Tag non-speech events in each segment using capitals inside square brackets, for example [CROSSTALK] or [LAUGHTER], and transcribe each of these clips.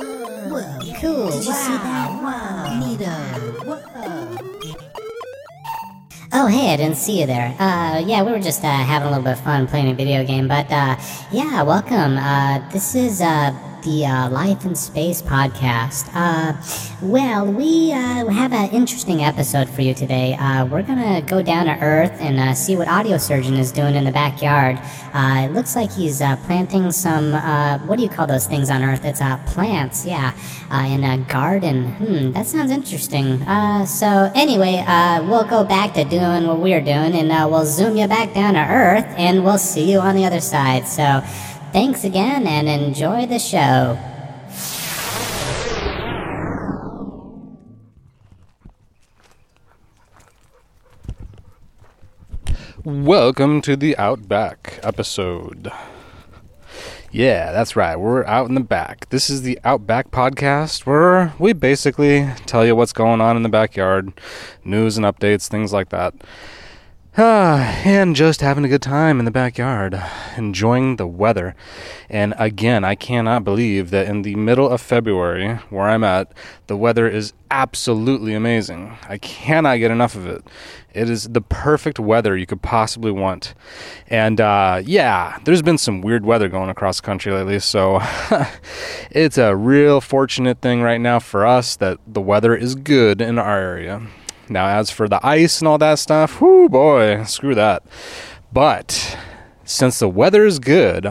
Whoa, cool. Did you wow. see that? Neato. Whoa. Oh, hey, I didn't see you there. Uh, yeah, we were just uh, having a little bit of fun playing a video game, but uh, yeah, welcome. Uh, this is uh, the uh, Life in Space podcast. Uh, well, we uh, have an interesting episode for you today. Uh, we're gonna go down to Earth and uh, see what Audio Surgeon is doing in the backyard. Uh, it looks like he's planting some. what do you call those things on Earth? It's plants, yeah, in a garden. Hmm, that sounds interesting. so anyway, we'll go back to doing what we're doing, and we'll zoom you back down to Earth, and we'll see you on the other side. So. Thanks again and enjoy the show. Welcome to the Outback episode. Yeah, that's right. We're out in the back. This is the Outback podcast where we basically tell you what's going on in the backyard, news and updates, things like that. [SIGHS] And just having a good time in the backyard, enjoying the weather. And again, I cannot believe that in the middle of February, where I'm at, the weather is absolutely amazing. I cannot get enough of it. It is the perfect weather you could possibly want. And uh, yeah, there's been some weird weather going across the country lately, so [LAUGHS] it's a real fortunate thing right now for us that the weather is good in our area. Now, as for the ice and all that stuff, whoo boy, screw that. But since the weather is good,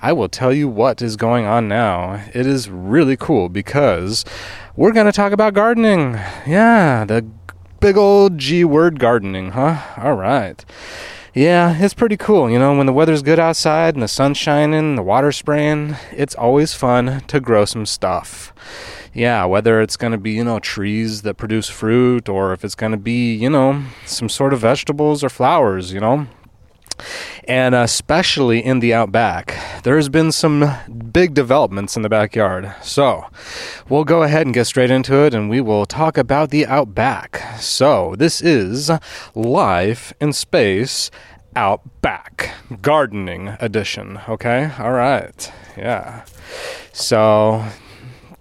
I will tell you what is going on now. It is really cool because we're going to talk about gardening. Yeah, the big old G word gardening, huh? All right. Yeah, it's pretty cool. You know, when the weather's good outside and the sun's shining, the water's spraying, it's always fun to grow some stuff yeah, whether it's going to be, you know, trees that produce fruit or if it's going to be, you know, some sort of vegetables or flowers, you know. And especially in the outback, there's been some big developments in the backyard. So we'll go ahead and get straight into it and we will talk about the outback. So this is Life in Space Outback Gardening Edition. Okay? All right. Yeah. So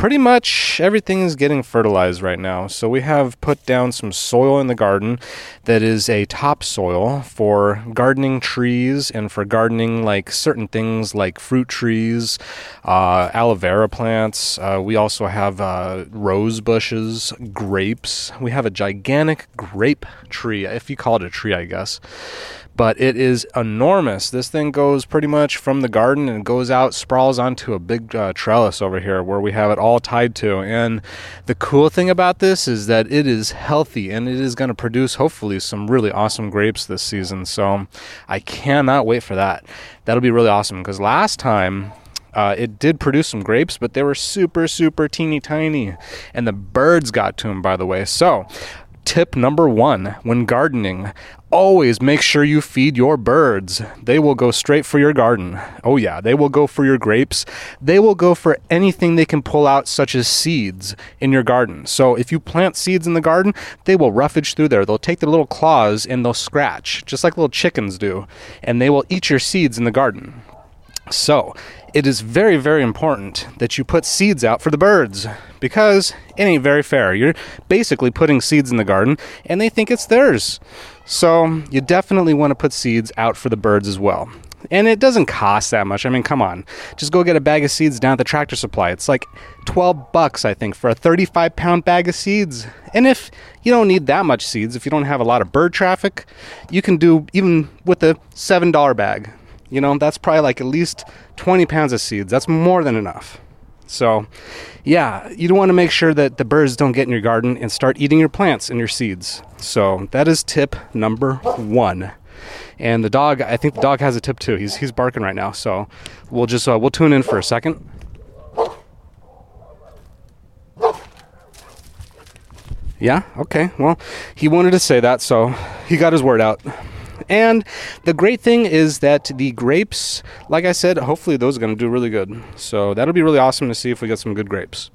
pretty much everything is getting fertilized right now. So we have put down some soil in the garden that is a topsoil for gardening trees and for gardening like certain things like fruit trees, uh, aloe vera plants. Uh, we also have uh, rose bushes, grapes. We have a gigantic grape tree, if you call it a tree, I guess but it is enormous. This thing goes pretty much from the garden and goes out, sprawls onto a big uh, trellis over here where we have it all tied to. And the cool thing about this is that it is healthy and it is going to produce hopefully some really awesome grapes this season. So I cannot wait for that. That'll be really awesome because last time uh, it did produce some grapes, but they were super, super teeny tiny. And the birds got to them, by the way. So Tip number one when gardening always make sure you feed your birds. They will go straight for your garden. Oh, yeah, they will go for your grapes. They will go for anything they can pull out, such as seeds in your garden. So, if you plant seeds in the garden, they will roughage through there. They'll take their little claws and they'll scratch, just like little chickens do, and they will eat your seeds in the garden. So, it is very, very important that you put seeds out for the birds because it ain't very fair. You're basically putting seeds in the garden and they think it's theirs. So, you definitely want to put seeds out for the birds as well. And it doesn't cost that much. I mean, come on. Just go get a bag of seeds down at the tractor supply. It's like 12 bucks, I think, for a 35 pound bag of seeds. And if you don't need that much seeds, if you don't have a lot of bird traffic, you can do even with a $7 bag. You know, that's probably like at least 20 pounds of seeds. That's more than enough. So, yeah, you want to make sure that the birds don't get in your garden and start eating your plants and your seeds. So, that is tip number one. And the dog, I think the dog has a tip too. He's, he's barking right now. So, we'll just, uh, we'll tune in for a second. Yeah, okay. Well, he wanted to say that, so he got his word out. And the great thing is that the grapes, like I said, hopefully those are going to do really good. So that'll be really awesome to see if we get some good grapes.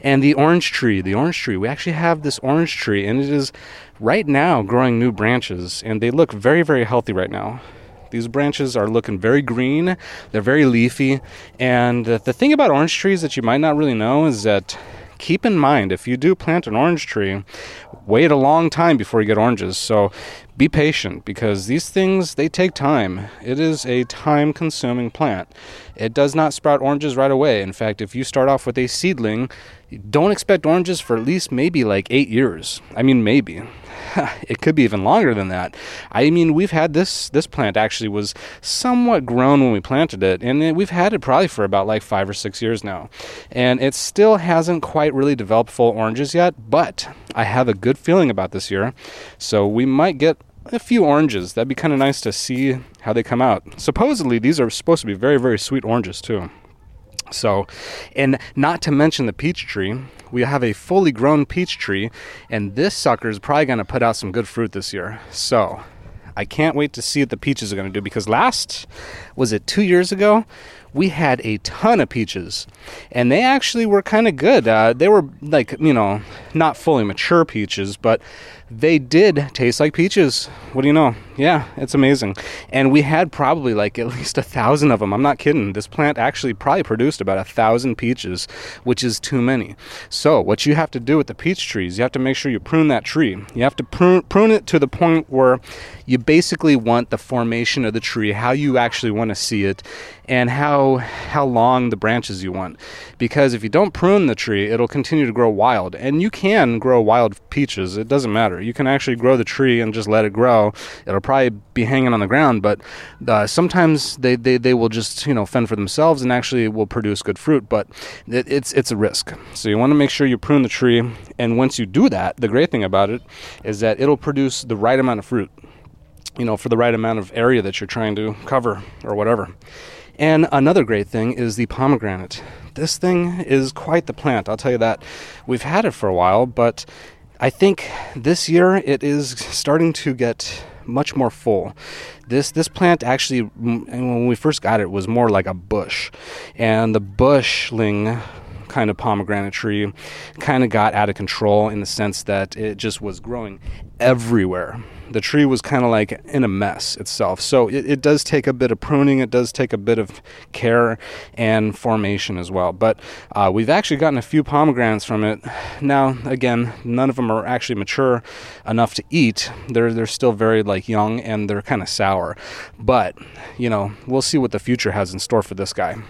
And the orange tree, the orange tree, we actually have this orange tree, and it is right now growing new branches, and they look very, very healthy right now. These branches are looking very green, they're very leafy. And the thing about orange trees that you might not really know is that keep in mind if you do plant an orange tree, wait a long time before you get oranges. So be patient because these things they take time. It is a time consuming plant. It does not sprout oranges right away. In fact, if you start off with a seedling, don't expect oranges for at least maybe like 8 years. I mean maybe. [LAUGHS] it could be even longer than that. I mean, we've had this this plant actually was somewhat grown when we planted it, and it, we've had it probably for about like five or six years now, and it still hasn't quite really developed full oranges yet. But I have a good feeling about this year, so we might get a few oranges. That'd be kind of nice to see how they come out. Supposedly, these are supposed to be very, very sweet oranges, too. So, and not to mention the peach tree, we have a fully grown peach tree, and this sucker is probably going to put out some good fruit this year. So, I can't wait to see what the peaches are going to do because last, was it two years ago? We had a ton of peaches, and they actually were kind of good. Uh, they were like, you know, not fully mature peaches, but they did taste like peaches. What do you know? Yeah, it's amazing. And we had probably like at [LAUGHS] least a thousand of them. I'm not kidding. This plant actually probably produced about a thousand peaches, which is too many. So, what you have to do with the peach trees, you have to make sure you prune that tree. You have to prune, prune it to the point where you basically want the formation of the tree, how you actually want to see it, and how how long the branches you want. Because if you don't prune the tree, it'll continue to grow wild. And you can grow wild peaches. It doesn't matter. You can actually grow the tree and just let it grow. It'll probably be hanging on the ground, but uh, sometimes they, they, they will just you know fend for themselves and actually will produce good fruit. But it, it's it's a risk. So you want to make sure you prune the tree. And once you do that, the great thing about it is that it'll produce the right amount of fruit you know, for the right amount of area that you're trying to cover or whatever. And another great thing is the pomegranate. This thing is quite the plant, I'll tell you that. We've had it for a while, but I think this year it is starting to get much more full. This this plant actually, when we first got it, was more like a bush, and the bushling kind of pomegranate tree kind of got out of control in the sense that it just was growing everywhere the tree was kind of like in a mess itself. So it, it, does take a bit of pruning, it does take a bit of care and formation as well. But uh, we've actually gotten a few pomegranates from it. Now, again, none of them are actually mature enough to eat. They're they're still very like young and they're kind of sour. But you know, we'll see what the future has in store for this guy.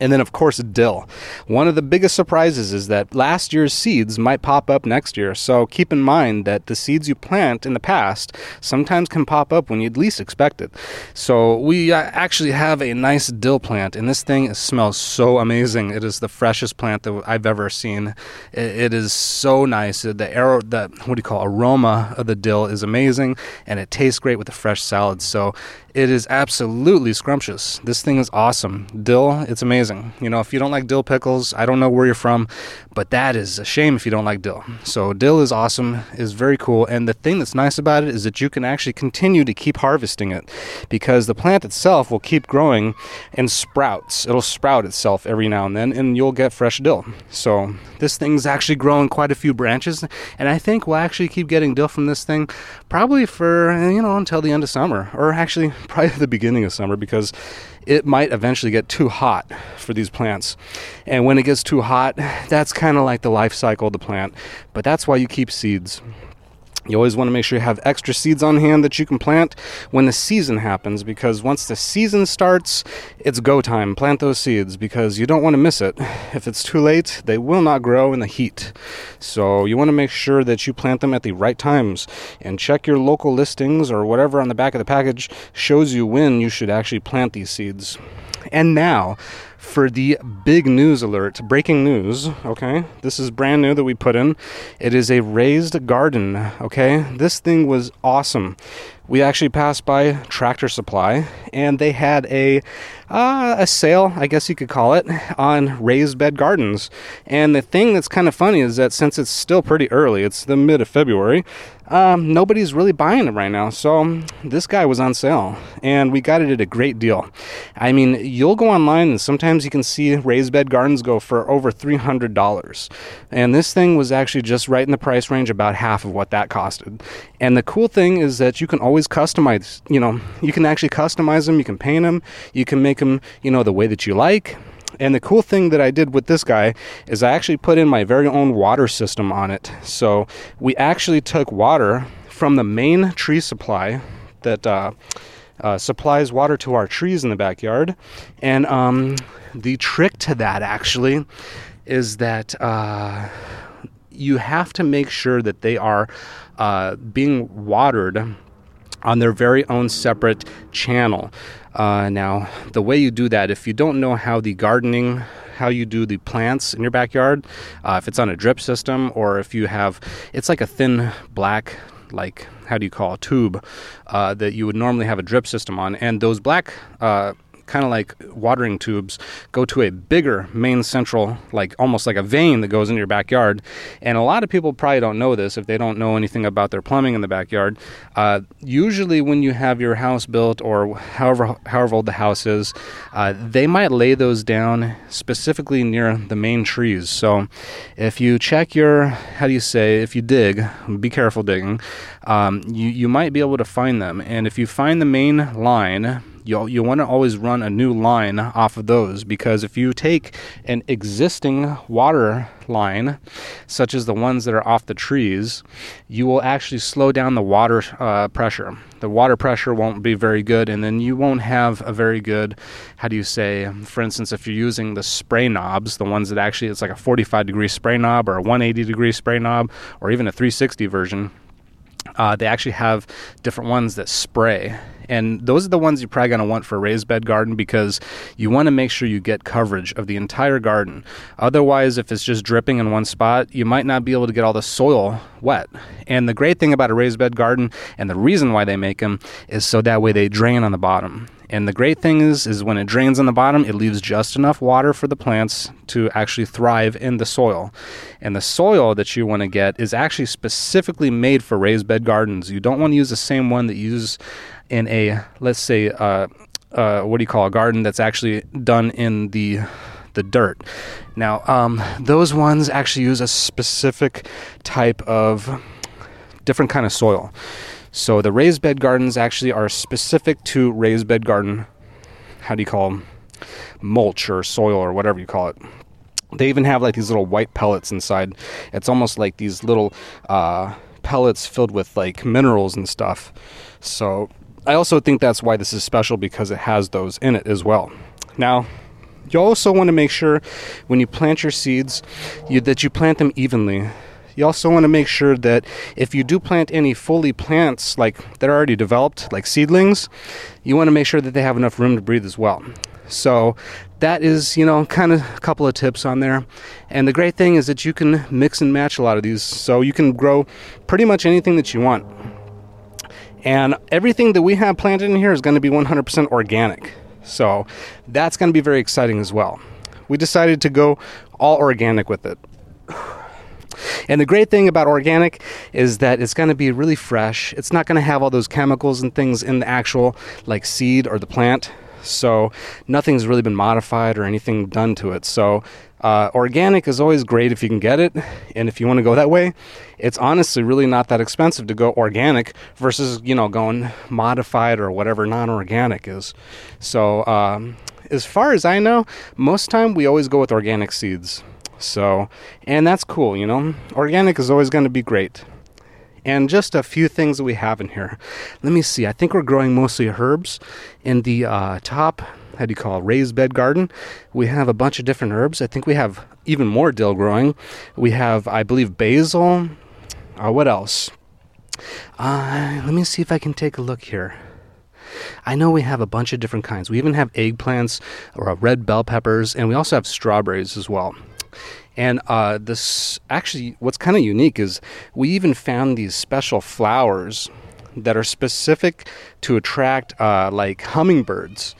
And then, of course, dill. One of the biggest surprises is that last year's seeds might pop up next year. So keep in mind that the seeds you plant in the past sometimes can pop up when you'd least expect it. So we uh, actually have a nice dill plant, and this thing smells so amazing. It is the freshest plant that I've ever seen. it is so nice. The arrow, the what do you call aroma of the dill is amazing, and it tastes great with the fresh salads. So it is absolutely scrumptious. This thing is awesome. Dill, it's amazing. You know, if you don't like dill pickles, I don't know where you're from, but that is a shame if you don't like dill. So dill is awesome, is very cool, and the thing that's nice about it is that you can actually continue to keep harvesting it because the plant itself will keep growing and sprouts. It'll sprout itself every now and then and you'll get fresh dill. So this thing's actually growing quite a few branches and I think we'll actually keep getting dill from this thing probably for you know until the end of summer or actually [LAUGHS] probably the beginning of summer because it might eventually get too hot for these plants. And when it gets too hot, that's kind of like the life cycle of the plant. But that's why you keep seeds. You always want to make sure you have extra seeds on hand that you can plant when the season happens because once the season starts, it's go time. Plant those seeds because you don't want to miss it. If it's too late, they will not grow in the heat. So you want to make sure that you plant them at the right times and check your local listings or whatever on the back of the package shows you when you should actually plant these seeds. And now, for the big news alert. Breaking news, okay? This is brand new that we put in. It is a raised garden, okay? This thing was awesome. We actually passed by Tractor Supply and they had a uh, a sale, I guess you could call it, on raised bed gardens. And the thing that's kind of funny is that since it's still pretty early, it's the mid of February, um, nobody's really buying it right now. So this guy was on sale, and we got it at a great deal. I mean, you'll go online, and sometimes you can see raised bed gardens go for over $300. And this thing was actually just right in the price range, about half of what that costed. And the cool thing is that you can always customize. You know, you can actually customize them. You can paint them. You can make them, you know, the way that you like. And the cool thing that I did with this guy is I actually put in my very own water system on it. So we actually took water from the main tree supply that uh, uh, supplies water to our trees in the backyard. And um, the trick to that actually is that uh, you have to make sure that they are uh, being watered on their very own separate channel. Uh, now, the way you do that, if you don't know how the gardening, how you do the plants in your backyard, uh, if it's on a drip system or if you have, it's like a thin black, like how do you call a tube uh, that you would normally have a drip system on, and those black uh, kind of like watering tubes, go to a bigger main central, like almost like a vein that goes into your backyard. And a lot of people probably don't know this if they don't know anything about their plumbing in the backyard. Uh, usually, when you have your house built or however however old the house is, uh, they might lay those down specifically near the main trees. So, if you check your, how do you say, if you dig, be careful digging. Um, you you might be able to find them, and if you find the main line you you want to always run a new line off of those because if you take an existing water line, such as the ones that are off the trees, you will actually slow down the water uh, pressure. The water pressure won't be very good, and then you won't have a very good, how do you say, for instance, if you're using the spray knobs, the ones that actually it's like a 45 degree spray knob or a 180 degree spray knob or even a 360 version. Uh, they actually have different ones that spray and those are the ones you're probably going to want for a raised bed garden because you want to make sure you get coverage of the entire garden. Otherwise, if it's just dripping in one spot, you might not be able to get all the soil wet. And the great thing about a raised bed garden and the reason why they make them is so that way they drain on the bottom. And the great thing is, is when it drains on the bottom, it leaves just enough water for the plants to actually thrive in the soil. And the soil that you want to get is actually specifically made for raised bed gardens. You don't want to use the same one that you use in a let's say uh, uh, what do you call a garden that's actually done in the the dirt. Now, um, those ones actually use a specific type of different kind of soil. So the raised bed gardens actually are specific to raised bed garden. How do you call them? Mulch or soil or whatever you call it. They even have like these little white pellets inside. It's almost like these little uh, pellets filled with like minerals and stuff. So I also think that's why this is special because it has those in it as well. Now, you also want to make sure when you plant your seeds you, that you plant them evenly. You also want to make sure that if you do plant any fully plants like that are already developed, like seedlings, you want to make sure that they have enough room to breathe as well. So that is, you know, kind of a couple of tips on there. And the great thing is that you can mix and match a lot of these. So you can grow pretty much anything that you want. And everything that we have planted in here is going to be 100% organic. So that's going to be very exciting as well. We decided to go all organic with it. And the great thing about organic is that it's going to be really fresh. It's not going to have all those chemicals and things in the actual like seed or the plant. So nothing's really been modified or anything done to it. So uh, organic is always great if you can get it, and if you want to go that way, it's honestly really not that expensive to go organic versus you know going modified or whatever non-organic is. So um, as far as I know, most time we always go with organic seeds. So and that's cool, you know. Organic is always going to be great. And just a few things that we have in here. Let me see. I think we're growing mostly herbs in the uh, top how do you call it, raised bed garden. We have a bunch of different herbs. I think we have even more dill growing. We have, I believe, basil. Uh, what else? Uh, let me see if I can take a look here. I know we have a bunch of different kinds. We even have eggplants or red bell peppers, and we also have strawberries as well. And uh, this actually, what's kind of unique is we even found these special flowers that are specific to attract uh, like hummingbirds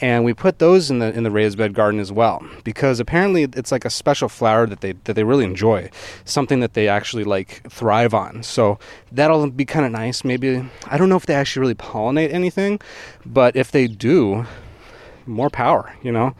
and we put those in the in the raised bed garden as well because apparently it's like a special flower that they that they really enjoy, something that they actually like thrive on. So that'll be kind of nice. Maybe I don't know if they actually really pollinate anything, but if they do, more power, you know?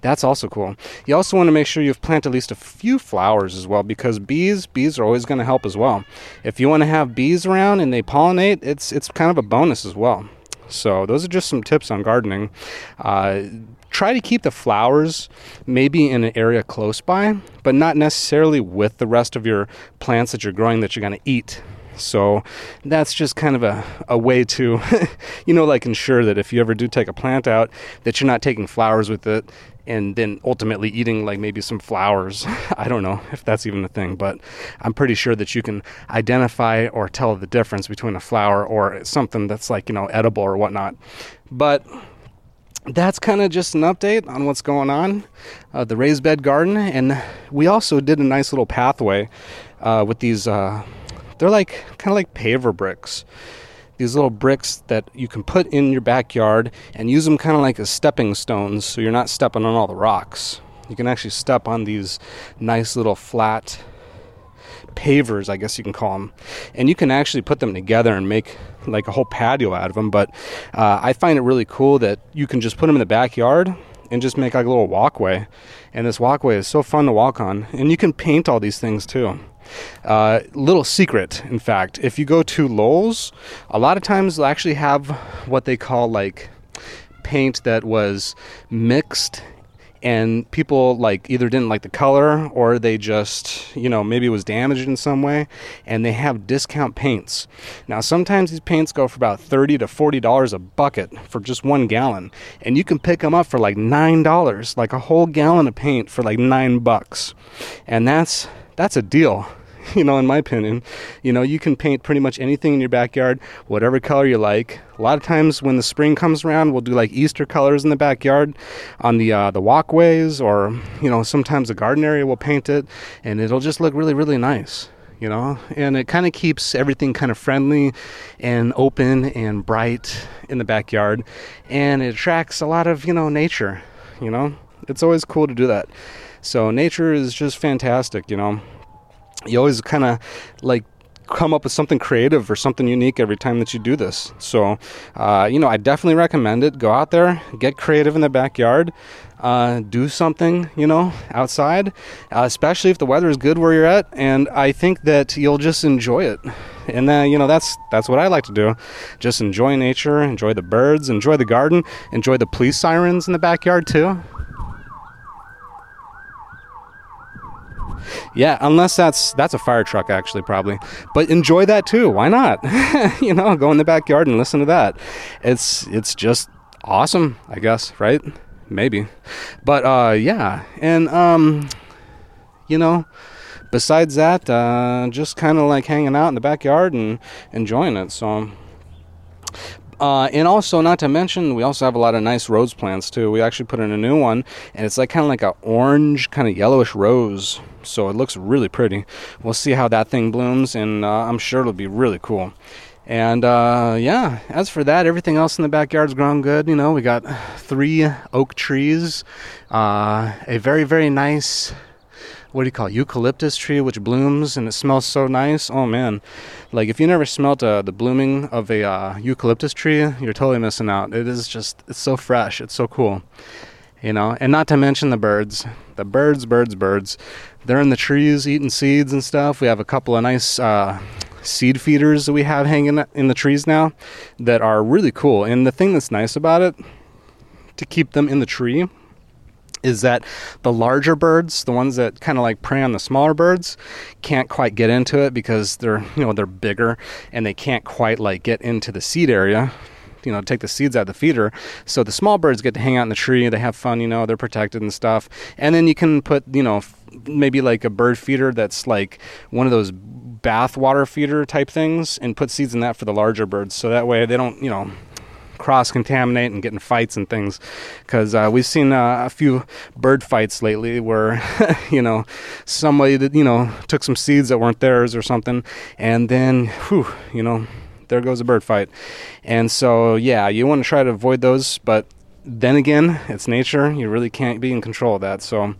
That's also cool. You also want to make sure you've planted at least a few flowers as well because bees, bees are always going to help as well. If you want to have bees around and they pollinate, it's it's kind of a bonus as well. So those are just some tips on gardening. Uh, try to keep the flowers maybe in an area close by, but not necessarily with the rest of your plants that you're growing that you're going to eat. So that's just kind of a, a way to, [LAUGHS] you know, like ensure that if you ever do take a plant out, that you're not taking flowers with it and then ultimately eating like maybe some flowers. [LAUGHS] I don't know if that's even a thing, but I'm pretty sure that you can identify or tell the difference between a flower or something that's like, you know, edible or whatnot. But that's kind of just an update on what's going on uh, the raised bed garden and we also did a nice little pathway uh, with these uh, they're like kind of like paver bricks these little bricks that you can put in your backyard and use them kind of like as stepping stones so you're not stepping on all the rocks you can actually step on these nice little flat pavers, I guess you can call them, and you can actually put them together and make like a whole patio out of them. But uh, I find it really cool that you can just put them in the backyard and just make like a little walkway. And this walkway is so fun to walk on, and you can paint all these things too. Uh, little secret, in fact, if you go to Lowe's, a lot of times they'll actually have what they call like paint that was mixed and people like either didn't like the color or they just you know maybe it was damaged in some way and they have discount paints. Now sometimes these paints go for about 30 to 40 dollars a bucket for just one gallon and you can pick them up for like nine dollars like a whole gallon of paint for like nine bucks. And that's that's a deal [LAUGHS] you know, in my opinion. You know, you can paint pretty much anything in your backyard, whatever color you like. A lot of times when the spring comes around, we'll do like Easter colors in the backyard on the uh, the walkways, or you know, sometimes the garden area we'll paint it, and it'll just look really, really nice. You know, and it kind of keeps everything kind of friendly and open and bright in the backyard, and it attracts a lot of you know nature. You know, it's always cool to do that. So nature is just fantastic. You know you always kind of like come up with something creative or something unique every time that you do this. So, uh, you know, I definitely recommend it. Go out there, get creative in the backyard, uh, do something, you know, outside, uh, especially if the weather is good where you're at. And I think that you'll just enjoy it. And then, you know, that's that's what I like to do. Just enjoy nature, enjoy the birds, enjoy the garden, enjoy the police sirens in the backyard too. Yeah, unless that's that's a fire truck actually probably. But enjoy that too. Why not? [LAUGHS] you know, go in the backyard and listen to that. It's it's just awesome, I guess, right? Maybe. But uh yeah, and um you know, besides that, uh just kind of like hanging out in the backyard and enjoying it. So uh, and also, not to mention, we also have a lot of nice rose plants too. We actually put in a new one, and it's like kind of like a orange, kind of yellowish rose. So it looks really pretty. We'll see how that thing blooms, and uh, I'm sure it'll be really cool. And uh, yeah, as for that, everything else in the backyard's grown good. You know, we got three oak trees, uh, a very, very nice what do you call it, eucalyptus tree which blooms and it smells so nice. Oh man, like if you never smelt uh, the blooming of a uh, eucalyptus tree, you're totally missing out. It is just it's so fresh, it's so cool, you know. And not to mention the birds, the birds, birds, birds. They're in the trees eating seeds and stuff. We have a couple of nice. Uh, seed feeders that we have hanging in the trees now that are really cool. And the thing that's nice about it, to keep them in the tree, is that the larger birds, the ones that kind of like prey on the smaller birds, can't quite get into it because they're you know they're bigger and they can't quite like get into the seed area. You know, take the seeds out of the feeder. So the small birds get to hang out in the tree. They have fun. You know, they're protected and stuff. And then you can put you know maybe like a bird feeder that's like one of those bath water feeder type things and put seeds in that for the larger birds. So that way they don't you know cross contaminate and get in fights and things. Because uh, we've seen uh, a few bird fights lately where, [LAUGHS] you know, somebody that, you know, took some seeds that weren't theirs or something, and then, whew, you know, there goes a bird fight. And so, yeah, you want to try to avoid those, but then again, it's nature. You really can't be in control of that. So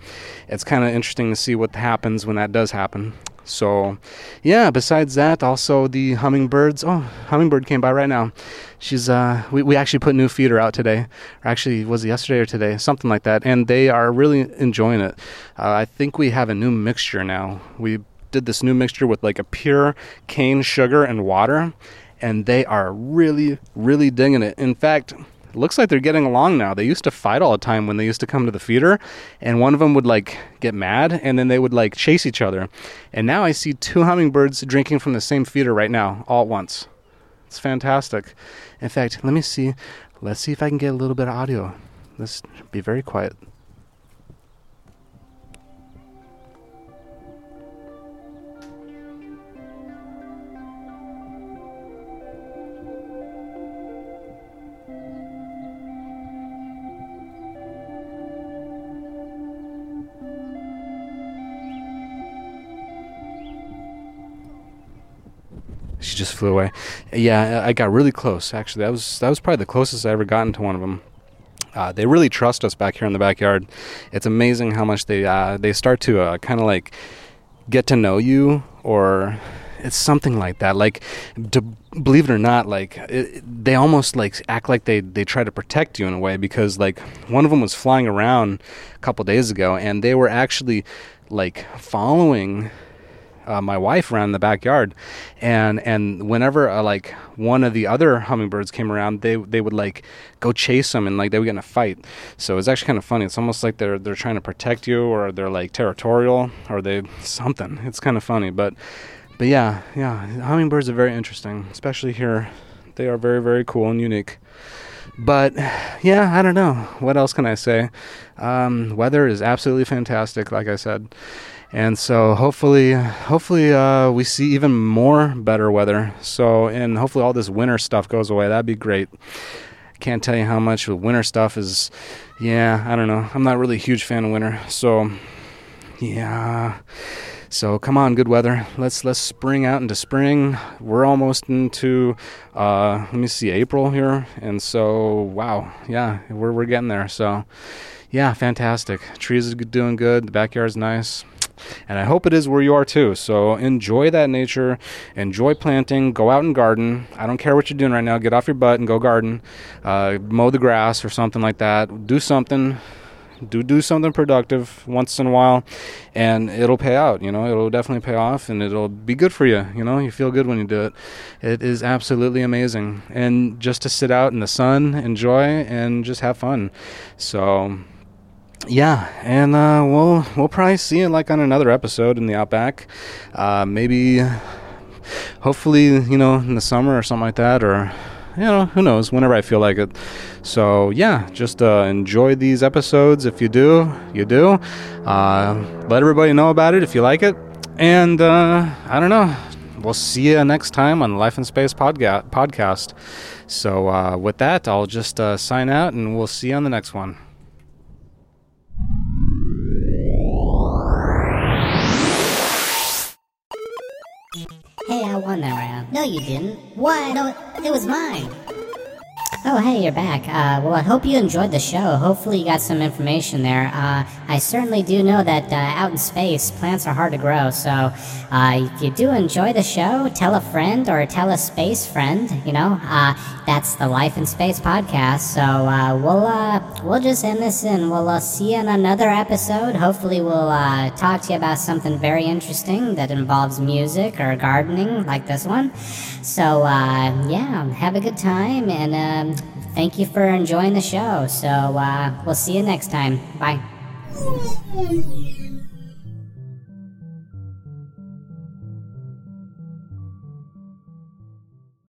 it's kind of interesting to see what happens when that does happen. So, yeah. Besides that, also the hummingbirds. Oh, hummingbird came by right now. She's uh, we we actually put new feeder out today, or actually was it yesterday or today, something like that, and they are really enjoying it. Uh, I think we have a new mixture now. We did this new mixture with like a pure cane sugar and water, and they are really really digging it. In fact it looks like they're getting along now. They used to fight all the time when they used to come to the feeder, and one of them would like get mad, and then they would like chase each other. And now I see two hummingbirds drinking from the same feeder right now, all at once. It's fantastic. In fact, let me see. Let's see if I can get a little bit of audio. Let's be very quiet. Just flew away. Yeah, I got really close. Actually, that was that was probably the closest I ever gotten to one of them. Uh, they really trust us back here in the backyard. It's amazing how much they uh, they start to uh, kind of like get to know you, or it's something like that. Like, to believe it or not, like it, they almost like act like they they try to protect you in a way because like one of them was flying around a couple days ago, and they were actually like following uh, my wife around the backyard, and and whenever uh, like one of the other hummingbirds came around, they they would like go chase them and like they would get in a fight. So it's actually kind of funny. It's almost like they're they're trying to protect you, or they're like territorial, or they something. It's kind of funny, but but yeah, yeah, hummingbirds are very interesting, especially here. They are very very cool and unique. But yeah, I don't know. What else can I say? Um, weather is absolutely fantastic, like I said and so hopefully hopefully uh, we see even more better weather. So and hopefully all this winter stuff goes away. That'd be great. Can't tell you how much winter stuff is yeah i don't know. I'm not really a huge fan of winter. So yeah. So come on good weather. Let's let's spring out into spring. We're almost into uh, let me see april here. And so wow. Yeah we're, we're getting there. So yeah fantastic. Trees are doing good. The backyard's nice and I hope it is where you are too. So enjoy that nature, enjoy planting, go out and garden. I don't care what you're doing right now. Get off your butt and go garden, uh, mow the grass or something like that. Do something. Do do something productive once in a while, and it'll pay out. You know, it'll definitely pay off, and it'll be good for you. You know, you feel good when you do it. It is absolutely amazing, and just to sit out in the sun, enjoy, and just have fun. So yeah, and uh, we'll we'll probably see it like on another episode in the Outback. Uh, maybe, hopefully, you know, in the summer or something like that, or you know, who knows? Whenever I feel like it. So yeah, just uh, enjoy these episodes. If you do, you do. Uh, let everybody know about it if you like it. And uh, I don't know. We'll see you next time on Life in Space podga- podcast. So uh, with that, I'll just sign out, and we'll see you on the next one. Hey, I won that uh, round. No, you didn't. What? No, it was mine. Oh, hey, you're back. Uh, well, I hope you enjoyed the show. Hopefully, you got some information there. Uh, I certainly do know that uh, out in space, plants are hard to grow. So, uh, if you do enjoy the show, tell a friend or tell a space friend. You know, uh, that's the Life in Space podcast. So, uh, we'll we'll just end this and we'll see you in another episode. Hopefully, we'll talk to you about something very interesting that involves music or gardening, like this one. So, yeah, have a good time and. Um, thank you for enjoying the show. So uh, we'll see you next time. Bye.